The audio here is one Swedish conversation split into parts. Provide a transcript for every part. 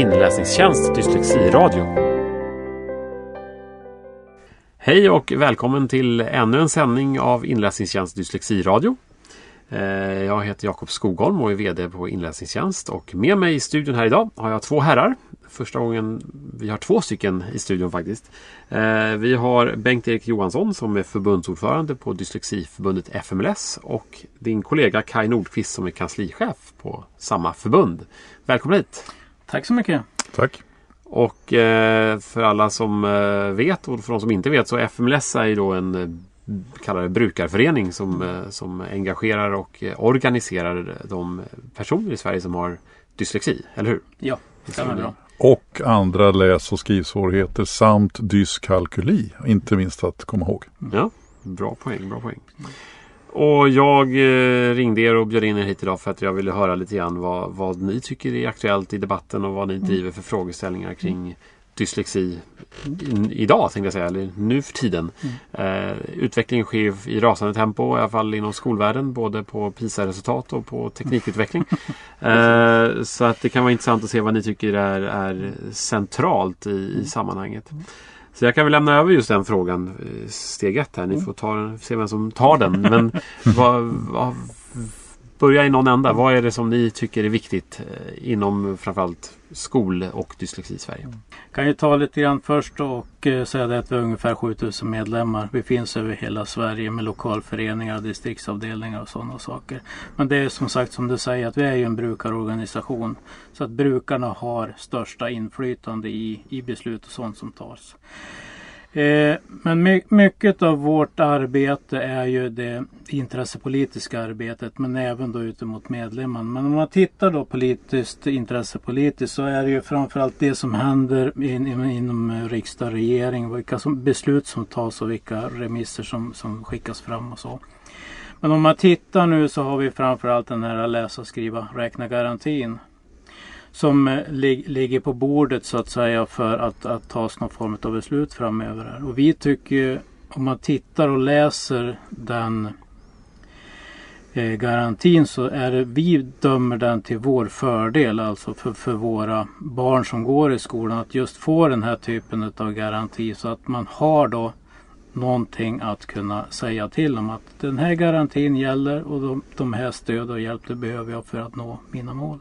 inläsningstjänst Dyslexiradio. Hej och välkommen till ännu en sändning av inläsningstjänst Dyslexiradio. Eh, jag heter Jakob Skogholm och är VD på Inläsningstjänst och med mig i studion här idag har jag två herrar. Första gången vi har två stycken i studion faktiskt. Eh, vi har Bengt-Erik Johansson som är förbundsordförande på Dyslexiförbundet FMLS och din kollega Kai Nordqvist som är kanslichef på samma förbund. Välkommen hit! Tack så mycket! Tack! Och eh, för alla som vet och för de som inte vet så FMLS är ju då en kallar det brukarförening som, eh, som engagerar och eh, organiserar de personer i Sverige som har dyslexi, eller hur? Ja, det stämmer bra. Och andra läs och skrivsvårigheter samt dyskalkyli, inte minst att komma ihåg. Ja, bra poäng, bra poäng. Och jag eh, ringde er och bjöd in er hit idag för att jag ville höra lite grann vad, vad ni tycker är aktuellt i debatten och vad ni driver för frågeställningar kring dyslexi idag tänkte jag säga, eller nu för tiden. Mm. Eh, utvecklingen sker i rasande tempo, i alla fall inom skolvärlden, både på PISA-resultat och på teknikutveckling. eh, så att det kan vara intressant att se vad ni tycker är, är centralt i, i sammanhanget. Så jag kan väl lämna över just den frågan eh, steg ett här. Ni mm. får ta, se vem som tar den. Men vad, vad, börja i någon ända. Vad är det som ni tycker är viktigt eh, inom framförallt skol och dyslexi i Sverige? Mm. Kan ju ta lite grann först och eh, säga det att vi har ungefär 7000 medlemmar. Vi finns över hela Sverige med lokalföreningar, distriktsavdelningar och sådana saker. Men det är som sagt som du säger att vi är ju en brukarorganisation. Så att brukarna har största inflytande i, i beslut och sånt som tas. Eh, men my mycket av vårt arbete är ju det intressepolitiska arbetet men även då ute mot medlemmarna. Men om man tittar då politiskt, intressepolitiskt så är det ju framförallt det som händer in, inom riksdag och regering. Vilka som, beslut som tas och vilka remisser som, som skickas fram och så. Men om man tittar nu så har vi framförallt den här läsa, skriva, räkna garantin som eh, lig, ligger på bordet så att säga för att, att tas någon form av beslut framöver. Här. Och vi tycker om man tittar och läser den eh, garantin så är det, vi dömer den till vår fördel, alltså för, för våra barn som går i skolan, att just få den här typen av garanti så att man har då någonting att kunna säga till om att den här garantin gäller och de, de här stöd och hjälp det behöver jag för att nå mina mål.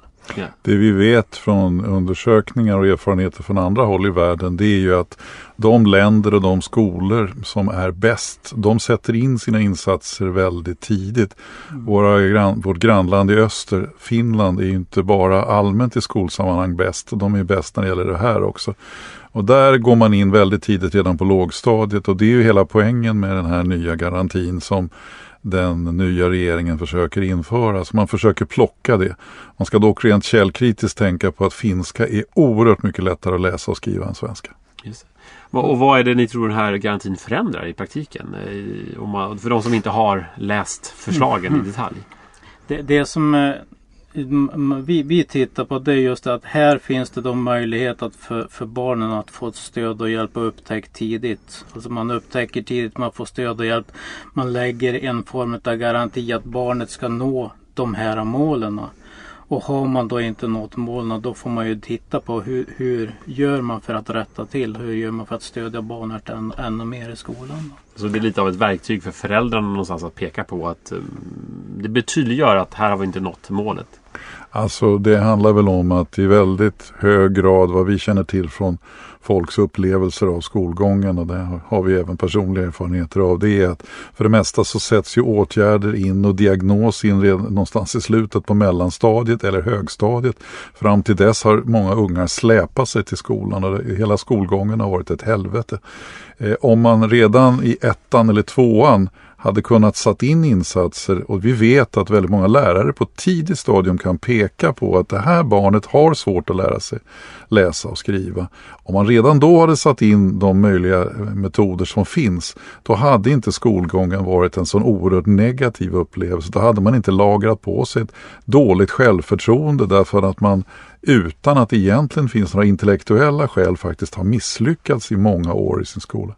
Det vi vet från undersökningar och erfarenheter från andra håll i världen det är ju att de länder och de skolor som är bäst de sätter in sina insatser väldigt tidigt. Mm. Våra vårt grannland i öster, Finland, är ju inte bara allmänt i skolsammanhang bäst. De är bäst när det gäller det här också. Och där går man in väldigt tidigt redan på lågstadiet och det är ju hela poängen med den här nya garantin som den nya regeringen försöker införa. Så man försöker plocka det. Man ska dock rent källkritiskt tänka på att finska är oerhört mycket lättare att läsa och skriva än svenska. Och vad är det ni tror den här garantin förändrar i praktiken? För de som inte har läst förslagen mm. i detalj. Det, det som eh, vi, vi tittar på det just att här finns det då möjlighet att för, för barnen att få stöd och hjälp och upptäck tidigt. Alltså man upptäcker tidigt, man får stöd och hjälp. Man lägger en form av garanti att barnet ska nå de här målen. Och har man då inte nått målen då får man ju titta på hur, hur gör man för att rätta till? Hur gör man för att stödja barnet än, ännu mer i skolan? Så det är lite av ett verktyg för föräldrarna någonstans att peka på att eh, det betydliggör att här har vi inte nått målet. Alltså det handlar väl om att i väldigt hög grad vad vi känner till från folks upplevelser av skolgången och det har vi även personliga erfarenheter av. Det är att för det mesta så sätts ju åtgärder in och diagnos in redan någonstans i slutet på mellanstadiet eller högstadiet. Fram till dess har många ungar släpat sig till skolan och hela skolgången har varit ett helvete. Eh, om man redan i ettan eller tvåan hade kunnat satt in insatser och vi vet att väldigt många lärare på tidigt stadium kan peka på att det här barnet har svårt att lära sig läsa och skriva. Om man redan då hade satt in de möjliga metoder som finns då hade inte skolgången varit en sån oerhört negativ upplevelse. Då hade man inte lagrat på sig ett dåligt självförtroende därför att man utan att det egentligen finns några intellektuella skäl faktiskt har misslyckats i många år i sin skola.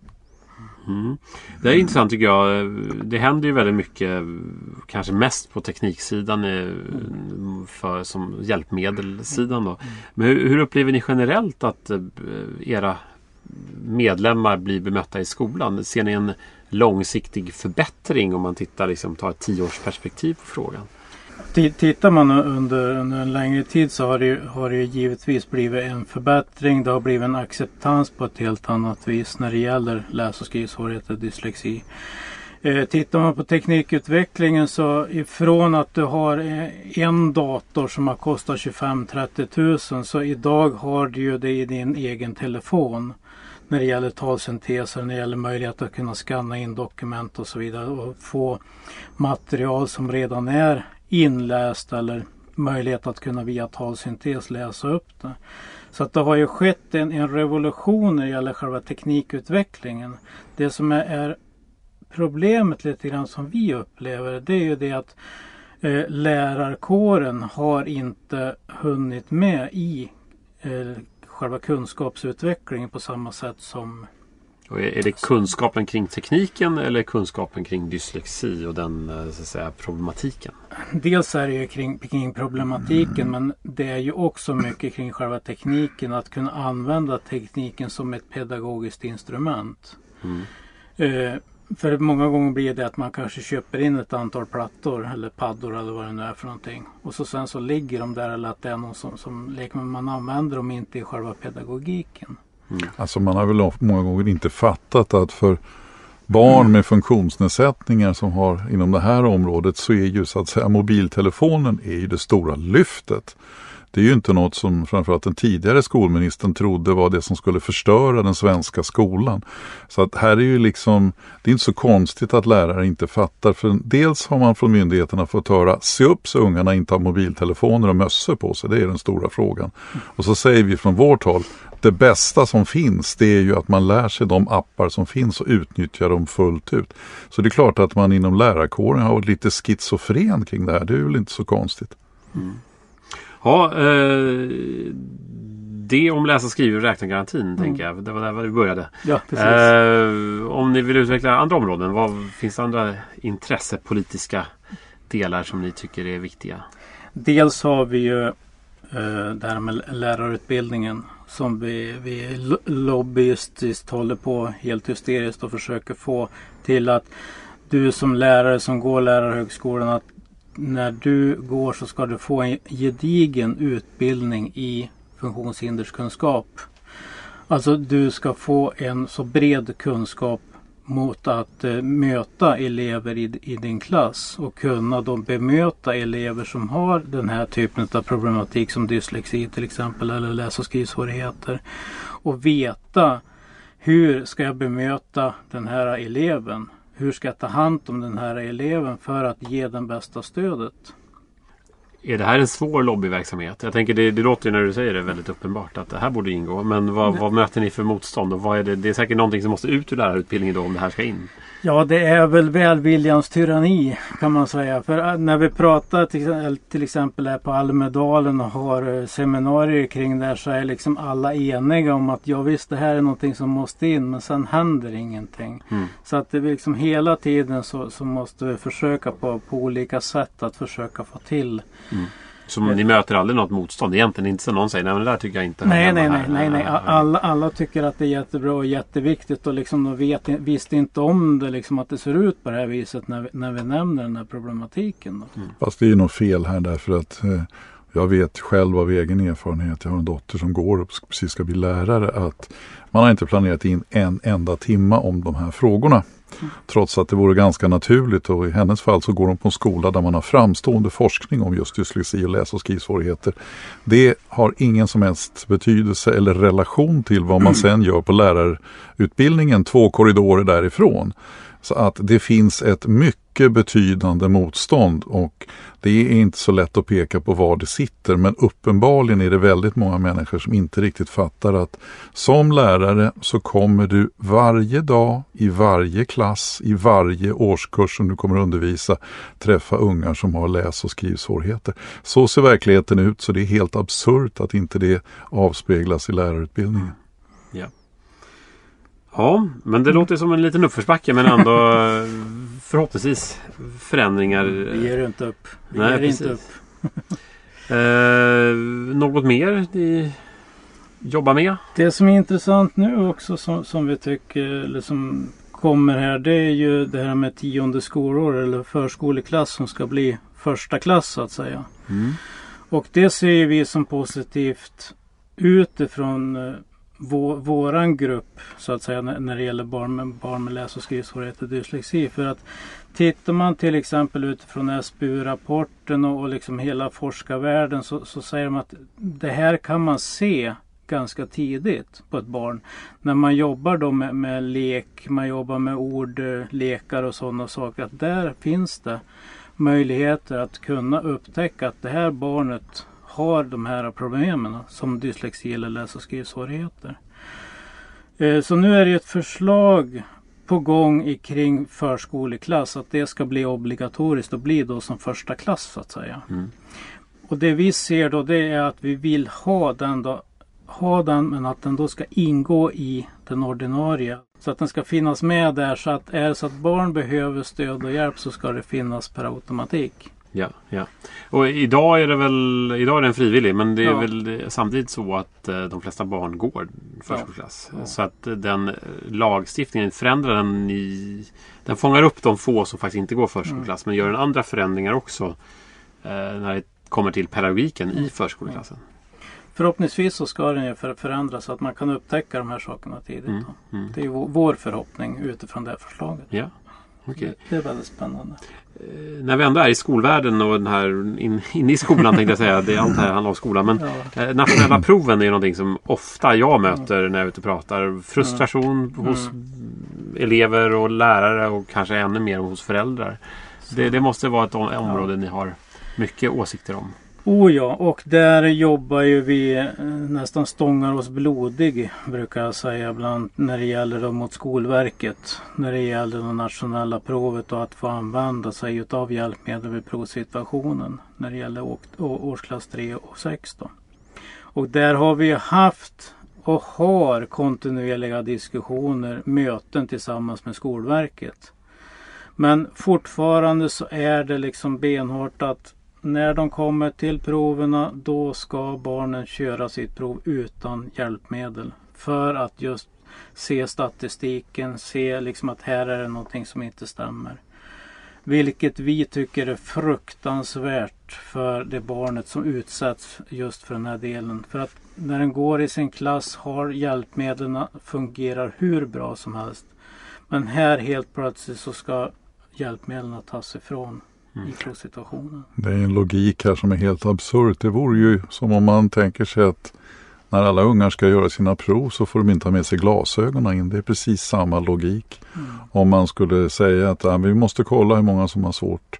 Mm. Det är intressant tycker jag. Det händer ju väldigt mycket, kanske mest på tekniksidan för, som hjälpmedelssidan. Då. Men hur, hur upplever ni generellt att eh, era medlemmar blir bemötta i skolan? Ser ni en långsiktig förbättring om man tittar, liksom, tar ett tioårsperspektiv på frågan? Tittar man under, under en längre tid så har det, har det givetvis blivit en förbättring. Det har blivit en acceptans på ett helt annat vis när det gäller läs och skrivsvårigheter, dyslexi. Eh, tittar man på teknikutvecklingen så ifrån att du har eh, en dator som har kostat 25-30 000 så idag har du ju det i din egen telefon när det gäller talsynteser, när det gäller möjlighet att kunna skanna in dokument och så vidare och få material som redan är inläst eller möjlighet att kunna via talsyntes läsa upp det. Så att det har ju skett en, en revolution när det gäller själva teknikutvecklingen. Det som är, är problemet lite grann som vi upplever det är ju det att eh, lärarkåren har inte hunnit med i eh, själva kunskapsutvecklingen på samma sätt som och är det kunskapen kring tekniken eller kunskapen kring dyslexi och den eh, så att säga, problematiken? Dels är det ju kring, kring problematiken mm. men det är ju också mycket kring själva tekniken. Att kunna använda tekniken som ett pedagogiskt instrument. Mm. Eh, för många gånger blir det att man kanske köper in ett antal plattor eller paddor eller vad det nu är för någonting. Och så sen så ligger de där eller att det är någon som, som leker men man använder dem inte i själva pedagogiken. Mm. Alltså man har väl många gånger inte fattat att för barn med funktionsnedsättningar som har inom det här området så är ju så att säga mobiltelefonen är ju det stora lyftet. Det är ju inte något som framförallt den tidigare skolministern trodde var det som skulle förstöra den svenska skolan. Så att här är ju liksom, det är inte så konstigt att lärare inte fattar. För dels har man från myndigheterna fått höra, se upp så ungarna inte har mobiltelefoner och mössor på sig. Det är den stora frågan. Och så säger vi från vårt håll, det bästa som finns det är ju att man lär sig de appar som finns och utnyttjar dem fullt ut. Så det är klart att man inom lärarkåren har varit lite schizofren kring det här. Det är väl inte så konstigt. Mm. Ja, eh, det om läsa, skriva och räkna-garantin mm. tänker jag. Det var där vi började. Ja, eh, om ni vill utveckla andra områden, vad finns det andra intressepolitiska delar som ni tycker är viktiga? Dels har vi ju eh, det här med lärarutbildningen som vi, vi lobbyistiskt håller på helt hysteriskt och försöker få till att du som lärare som går lärarhögskolan att när du går så ska du få en gedigen utbildning i funktionshinderskunskap. Alltså du ska få en så bred kunskap mot att eh, möta elever i, i, din klass och kunna då bemöta elever som har den här typen av problematik som dyslexi till exempel eller läs och skrivsvårigheter. Och veta hur ska jag bemöta den här eleven? Hur ska jag ta hand om den här eleven för att ge den bästa stödet? Är det här en svår lobbyverksamhet? Jag tänker det, det låter när du säger det väldigt uppenbart att det här borde ingå. Men vad, vad möter ni för motstånd? Och vad är det, det är säkert någonting som måste ut ur lärarutbildningen då om det här ska in. Ja, det är väl välviljans tyranni kan man säga. För äh, när vi pratar till, till exempel här på Almedalen och har äh, seminarier kring det här så är liksom alla eniga om att ja visst det här är någonting som måste in men sen händer ingenting. Mm. Så att det är liksom hela tiden så, så måste vi försöka på, på olika sätt att försöka få till mm. Så ni möter aldrig något motstånd egentligen? Inte så någon säger nej men det där tycker jag inte Nej nej nej, nej, nej. Alla, alla tycker att det är jättebra och jätteviktigt och liksom de vet, visste inte om det liksom att det ser ut på det här viset när vi, när vi nämner den här problematiken. Då. Mm. Fast det är nog fel här därför att eh, jag vet själv av egen erfarenhet, jag har en dotter som går och precis ska bli lärare, att man har inte planerat in en enda timma om de här frågorna. Trots att det vore ganska naturligt och i hennes fall så går hon på en skola där man har framstående forskning om just dyslexi och läs och skrivsvårigheter. Det har ingen som helst betydelse eller relation till vad man sen gör på lärarutbildningen två korridorer därifrån. Så att det finns ett mycket betydande motstånd och det är inte så lätt att peka på var det sitter men uppenbarligen är det väldigt många människor som inte riktigt fattar att som lärare så kommer du varje dag i varje klass i varje årskurs som du kommer undervisa träffa ungar som har läs och skrivsvårigheter. Så ser verkligheten ut så det är helt absurt att inte det avspeglas i lärarutbildningen. Ja. Ja, men det låter som en liten uppförsbacke men ändå förhoppningsvis förändringar. Vi ger inte upp. Vi Nej, ger precis. inte upp. Eh, något mer ni jobbar med? Det som är intressant nu också som, som vi tycker, eller som kommer här, det är ju det här med tionde skolår eller förskoleklass som ska bli första klass så att säga. Mm. Och det ser vi som positivt utifrån eh, vår, våran grupp så att säga när, det gäller barn med, barn med läs och skrivsvårigheter och dyslexi. För att tittar man till exempel utifrån SBU-rapporten och, och liksom hela forskarvärlden så, så säger de att det här kan man se ganska tidigt på ett barn. När man jobbar då med, med lek, man jobbar med ord, eh, lekar och sådana saker. Att där finns det möjligheter att kunna upptäcka att det här barnet har de här problemen som dyslexi eller läs och skrivsvårigheter. Eh, Så nu är det ett förslag på gång i kring förskoleklass att det ska bli obligatoriskt och bli då som första klass så att säga. Mm. Och det vi ser då det är att vi vill ha den då ha den men att den då ska ingå i den ordinarie. Så att den ska finnas med där så att är det så att barn behöver stöd och hjälp så ska det finnas per automatik. Ja, ja. Och idag är det väl idag är den frivillig men det är Ja. väl samtidigt så att eh, de flesta barn går förskoleklass. Ja. Så att eh, den eh, lagstiftningen förändrar den i Den fångar upp de få som faktiskt inte går förskoleklass men gör en andra förändringar också eh, när det kommer till pedagogiken i förskoleklassen. Förhoppningsvis så ska den ju för- förändras så att man kan upptäcka de här sakerna tidigt. Mm, mm. Det är vår- förhoppning utifrån det här förslaget. Ja. Det, det är väldigt spännande. Eh, När vi ändå är i skolvärlden och den här in, inne i skolan tänkte jag säga. Det är allt här handlar om skolan. Men Ja. eh, nationella proven är någonting som ofta jag möter när jag är ute och pratar. Frustration hos elever och lärare och kanske ännu mer hos föräldrar. Det, det måste vara ett om- område ni har mycket åsikter om. Oh ja, och där jobbar ju vi eh, nästan stångar oss blodig brukar jag säga ibland när det gäller då mot Skolverket. När det gäller det nationella provet och att få använda sig utav hjälpmedel vid provsituationen. När det gäller årsklass 3 och 6 då. Och där har vi ju haft och har kontinuerliga diskussioner, möten tillsammans med Skolverket. Men fortfarande så är det liksom benhårt att när de kommer till proverna då ska barnen köra sitt prov utan hjälpmedel. För att just se statistiken, se liksom att här är det någonting som inte stämmer. Vilket vi tycker är fruktansvärt för det barnet som utsätts just för den här delen. För att när den går i sin klass har hjälpmedlen fungerar hur bra som helst. Men här helt plötsligt så ska hjälpmedlen tas ifrån i provsituationen. Det är en logik här som är helt absurd. Det vore ju som om man tänker sig att när alla ungar ska göra sina prov så får de inte ha med sig glasögonen in. Det är precis samma logik. Om man skulle säga att ja, vi måste kolla hur många som har svårt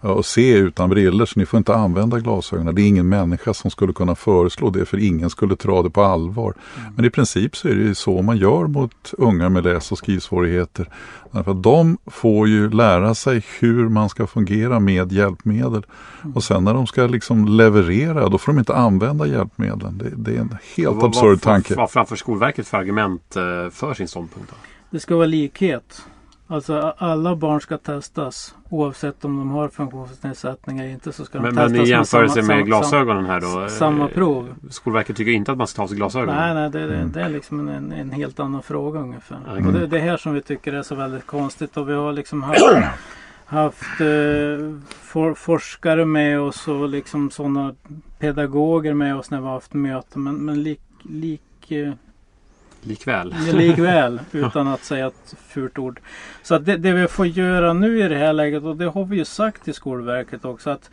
att se utan briller så ni får inte använda glasögonen. Det är ingen människa som skulle kunna föreslå det för ingen skulle ta det på allvar. Men i princip så är det ju så man gör mot ungar med läs och skrivsvårigheter. Därför att de får ju lära sig hur man ska fungera med hjälpmedel. Och sen när de ska liksom leverera då får de inte använda hjälpmedlen. Det, det är en helt Vad- absurd vad- tanke. Vad framför Skolverket för argument eh, för sin ståndpunkt? Då? Det ska vara likhet. Alltså alla barn ska testas oavsett om de har funktionsnedsättning eller inte så ska de Men, testas men i jämförelse samma- med samma- glasögonen här då? eh, Samma prov. Skolverket tycker inte att man ska ta av sig glasögonen? Nej, nej det, Mm. det är liksom en, en helt annan fråga ungefär. Okej. Och det är det här som vi tycker är så väldigt konstigt och vi har liksom haft, haft eh, for, forskare med oss och liksom sådana pedagoger med oss när vi har haft möten men, men lik, lik eh, Likväl. Likväl utan att säga ett fult ord. Så att det, det vi får göra nu i det här läget och det har vi ju sagt till Skolverket också att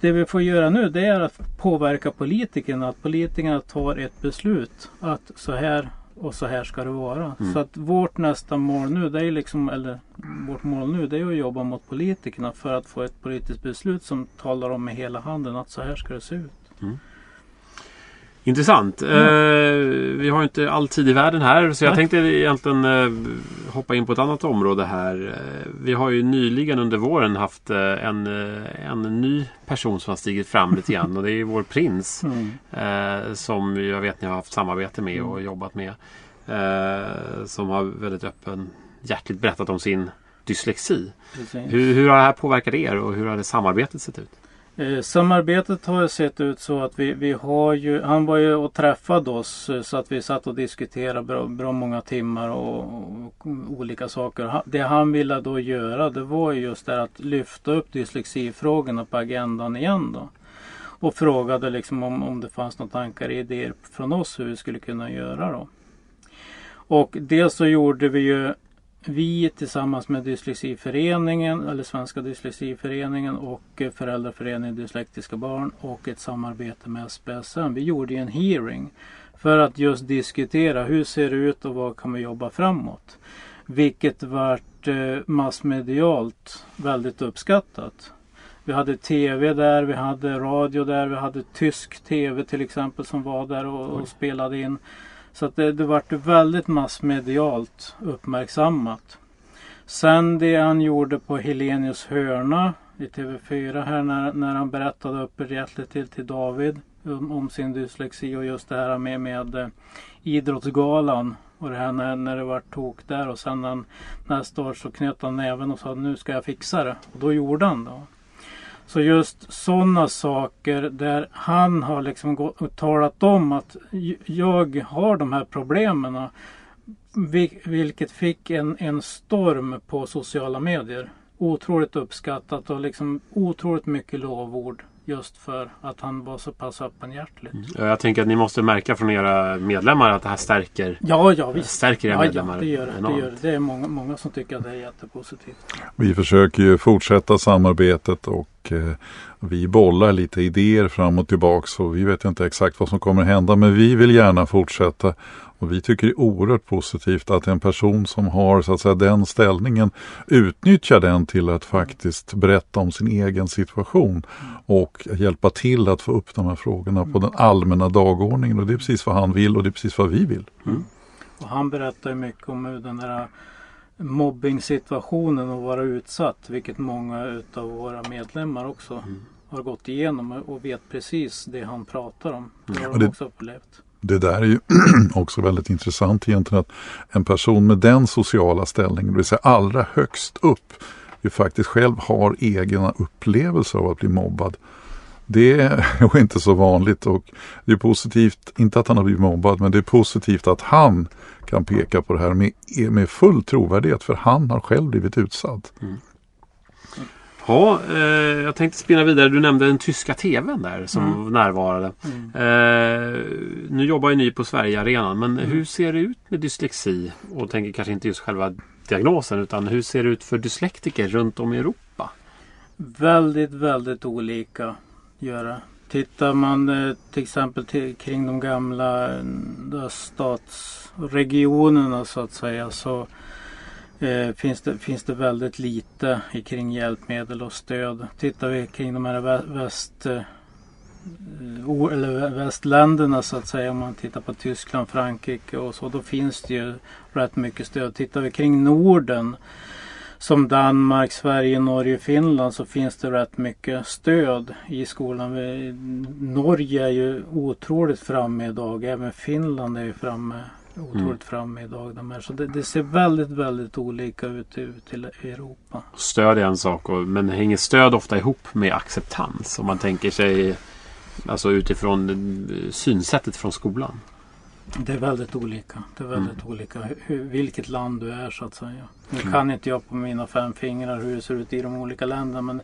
det vi får göra nu det är att påverka politikerna. Att politikerna tar ett beslut att så här och så här ska det vara. Mm. Så att vårt nästa mål nu det är liksom, eller vårt mål nu det är att jobba mot politikerna för att få ett politiskt beslut som talar om med hela handen att så här ska det se ut. Intressant. Eh, vi har inte all tid i världen här så jag Nej. tänkte egentligen eh, hoppa in på ett annat område här. Eh, vi har ju nyligen under våren haft eh, en, en ny person som har stigit fram lite grann och det är vår prins. Mm. Som jag vet ni har haft samarbete med och jobbat med. Som har väldigt öppen hjärtligt berättat om sin dyslexi. Hur, hur har det här påverkat er och hur har det samarbetet sett ut? Eh, samarbetet har sett ut så att vi, vi har ju, han var ju och träffade oss eh, så att vi satt och diskuterade bra, bra många timmar och, och, olika saker. Det han ville då göra det var just det att lyfta upp dyslexifrågorna på agendan igen då. Och frågade liksom om, om det fanns några tankar och idéer från oss hur vi skulle kunna göra då. Och dels så gjorde vi ju vi tillsammans med Dyslexiföreningen eller Svenska Dyslexiföreningen och Föräldraföreningen Dyslektiska Barn och ett samarbete med SPSM. Vi gjorde en hearing för att just diskutera hur ser det ut och vad kan vi jobba framåt. Vilket vart eh, massmedialt väldigt uppskattat. Vi hade tv där, vi hade radio där, vi hade tysk tv till exempel som var där och, och spelade in. Så att det, det vart väldigt massmedialt uppmärksammat. Sen det han gjorde på Helenius hörna i TV4 här när, när han berättade öppenhjärtligt till, till David om, om, sin dyslexi och just det här med, med eh, Idrottsgalan och det här när, när det var tok där och sen han, nästa år så knöt han näven och sa nu ska jag fixa det. Och då gjorde han det. Så just sådana saker där han har liksom talat om att jag har de här problemen. Vilket fick en, en storm på sociala medier. Otroligt uppskattat och liksom otroligt mycket lovord just för att han var så pass öppenhjärtig. Mm. Jag tänker att ni måste märka från era medlemmar att det här stärker, ja, ja, visst. stärker era ja, medlemmar. Ja, det gör det. Det, gör det. det är många, många som tycker att det är jättepositivt. Vi försöker ju fortsätta samarbetet och eh, vi bollar lite idéer fram och tillbaks och vi vet inte exakt vad som kommer hända men vi vill gärna fortsätta och vi tycker det är oerhört positivt att en person som har så att säga, den ställningen utnyttjar den till att faktiskt berätta om sin egen situation och hjälpa till att få upp de här frågorna på den allmänna dagordningen. Och det är precis vad han vill och det är precis vad vi vill. Mm. Och han berättar mycket om hur den där mobbing-situationen och vara utsatt, vilket många utav våra medlemmar också mm. har gått igenom och vet precis det han pratar om. Det har de också upplevt det där är ju också väldigt intressant egentligen att en person med den sociala ställningen, det vill säga allra högst upp, ju faktiskt själv har egna upplevelser av att bli mobbad. Det är inte så vanligt och det är positivt, inte att han har blivit mobbad, men det är positivt att han kan peka på det här med, med full trovärdighet för han har själv blivit utsatt. Mm. Ja, eh, jag tänkte spinna vidare. Du nämnde den tyska TVn där som mm. närvarade. Mm. Eh, nu jobbar ju ni på Sverigearenan men mm. hur ser det ut med dyslexi? Och tänker kanske inte just själva diagnosen utan hur ser det ut för dyslektiker runt om i Europa? Väldigt, väldigt olika gör det. Tittar man eh, till exempel till, kring de gamla statsregionerna så att säga så eh, finns, det, finns det väldigt lite kring hjälpmedel och stöd. Tittar vi kring de här väst, eh, eller västländerna så att säga om man tittar på Tyskland, Frankrike och så då finns det ju rätt mycket stöd. Tittar vi kring Norden som Danmark, Sverige, Norge, Finland så finns det rätt mycket stöd i skolan. Norge är ju otroligt framme idag. Även Finland är ju framme otroligt mm. framme idag. De här. Så det, det, ser väldigt, väldigt olika ut ut i Europa. Stöd är en sak, och, men hänger stöd ofta ihop med acceptans? Om man tänker sig alltså utifrån synsättet från skolan? Det är väldigt olika. Det är väldigt mm. olika hur, vilket land du är så att säga. Nu mm. kan inte jag på mina fem fingrar hur det ser ut i de olika länderna men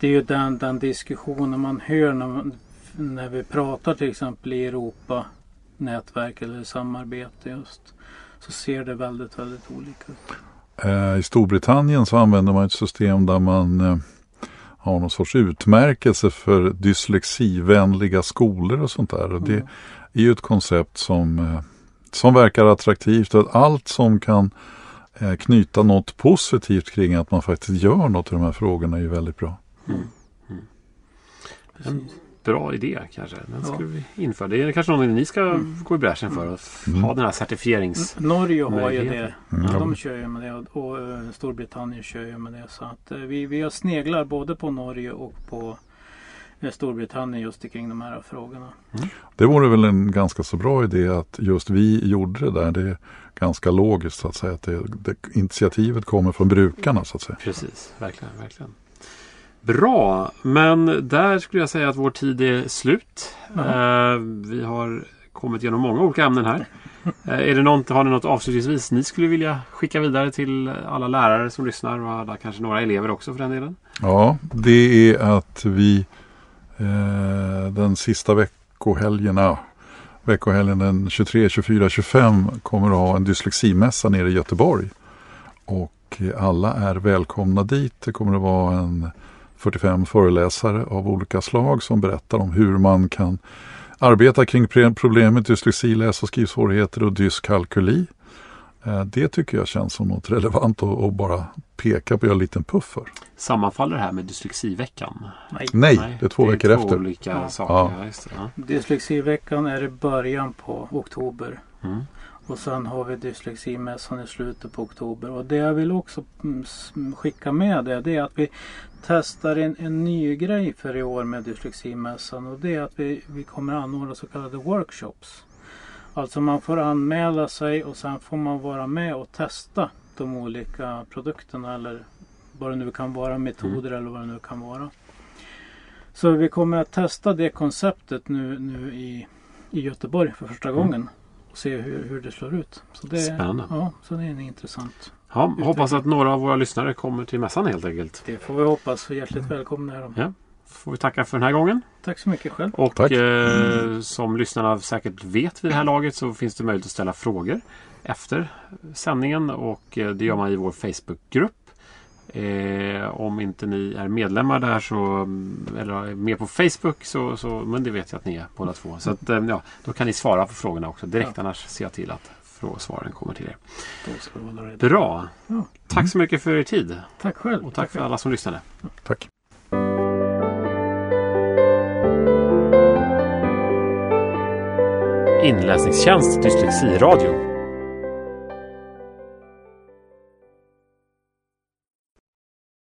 det är ju den, den diskussionen man hör när, man, när vi pratar till exempel i Europa nätverk eller samarbete just. Så ser det väldigt, väldigt olika ut. Eh, I Storbritannien så använder man ett system där man eh, har någon sorts utmärkelse för dyslexivänliga skolor och sånt där. Och det mm. är ju ett koncept som, eh, som verkar attraktivt. Att allt som kan knyta något positivt kring att man faktiskt gör något i de här frågorna är ju väldigt bra. Mm. Mm bra idé kanske. Den ska ja. vi införa. Det är kanske något ni ska mm. gå i bräschen för. Att mm. ha den här certifierings... Norge har ju det. Mm. De kör ju med det och uh, Storbritannien kör ju med det. Så att uh, vi, vi sneglar både på Norge och på eh, Storbritannien just kring de här frågorna. Det vore väl en ganska så bra idé att just vi gjorde det där. Det är ganska logiskt så att säga. Att det, det, initiativet kommer från brukarna så att säga. Precis, verkligen, verkligen. Bra, men där skulle jag säga att vår tid är slut. Eh, vi har kommit igenom många olika ämnen här. Eh, är det något, har ni något avslutningsvis ni skulle vilja skicka vidare till alla lärare som lyssnar och alla, kanske några elever också för den delen? Ja, det är att vi eh, den sista veckohelgen, ja, veckohelgen den 23, 24, 25 kommer att ha en dysleximässa nere i Göteborg. Och alla är välkomna dit. Det kommer att vara en 45 föreläsare av olika slag som berättar om hur man kan arbeta kring problemet dyslexi, läs och skrivsvårigheter och dyskalkyli. Eh, det tycker jag känns som något relevant att bara peka på och göra en liten puff för. Sammanfaller det här med dyslexiveckan? Nej. Nej, det är två det veckor två efter. olika Ja. saker. Ja. Ja. just det, ja. Dyslexiveckan är i början på oktober. Mm. Och sen har vi dysleximässan i slutet på oktober. Och det jag vill också mm, s- skicka med det, det är att vi testar en, en ny grej för i år med dysleximässan. Och det är att vi, vi kommer anordna så kallade workshops. Alltså man får anmäla sig och sen får man vara med och testa de olika produkterna eller vad det nu kan vara, metoder eller vad det nu kan vara. Så vi kommer att testa det konceptet nu, nu i, i Göteborg för första gången och se hur, hur det slår ut. Så det, Spännande. Ja, så det är en intressant. Ja, hoppas att några av våra lyssnare kommer till mässan helt enkelt. Det får vi hoppas. Hjärtligt välkomna är de. Ja. Får vi tacka för den här gången. Tack så mycket själv. Och eh, som lyssnarna säkert vet vid det här laget så finns det möjlighet att ställa frågor efter sändningen och eh, det gör man i vår Facebookgrupp. Eh, om inte ni är medlemmar där så mm, eller är med på Facebook så, så men det vet jag att ni är båda två. Så att, eh, ja, då kan ni svara på frågorna också direkt annars ser jag till att svaren kommer till er. Bra! Ja. Tack så mycket för er tid Tack själv. och tack för alla som lyssnade. Tack. Inläsningstjänst Dyslexiradio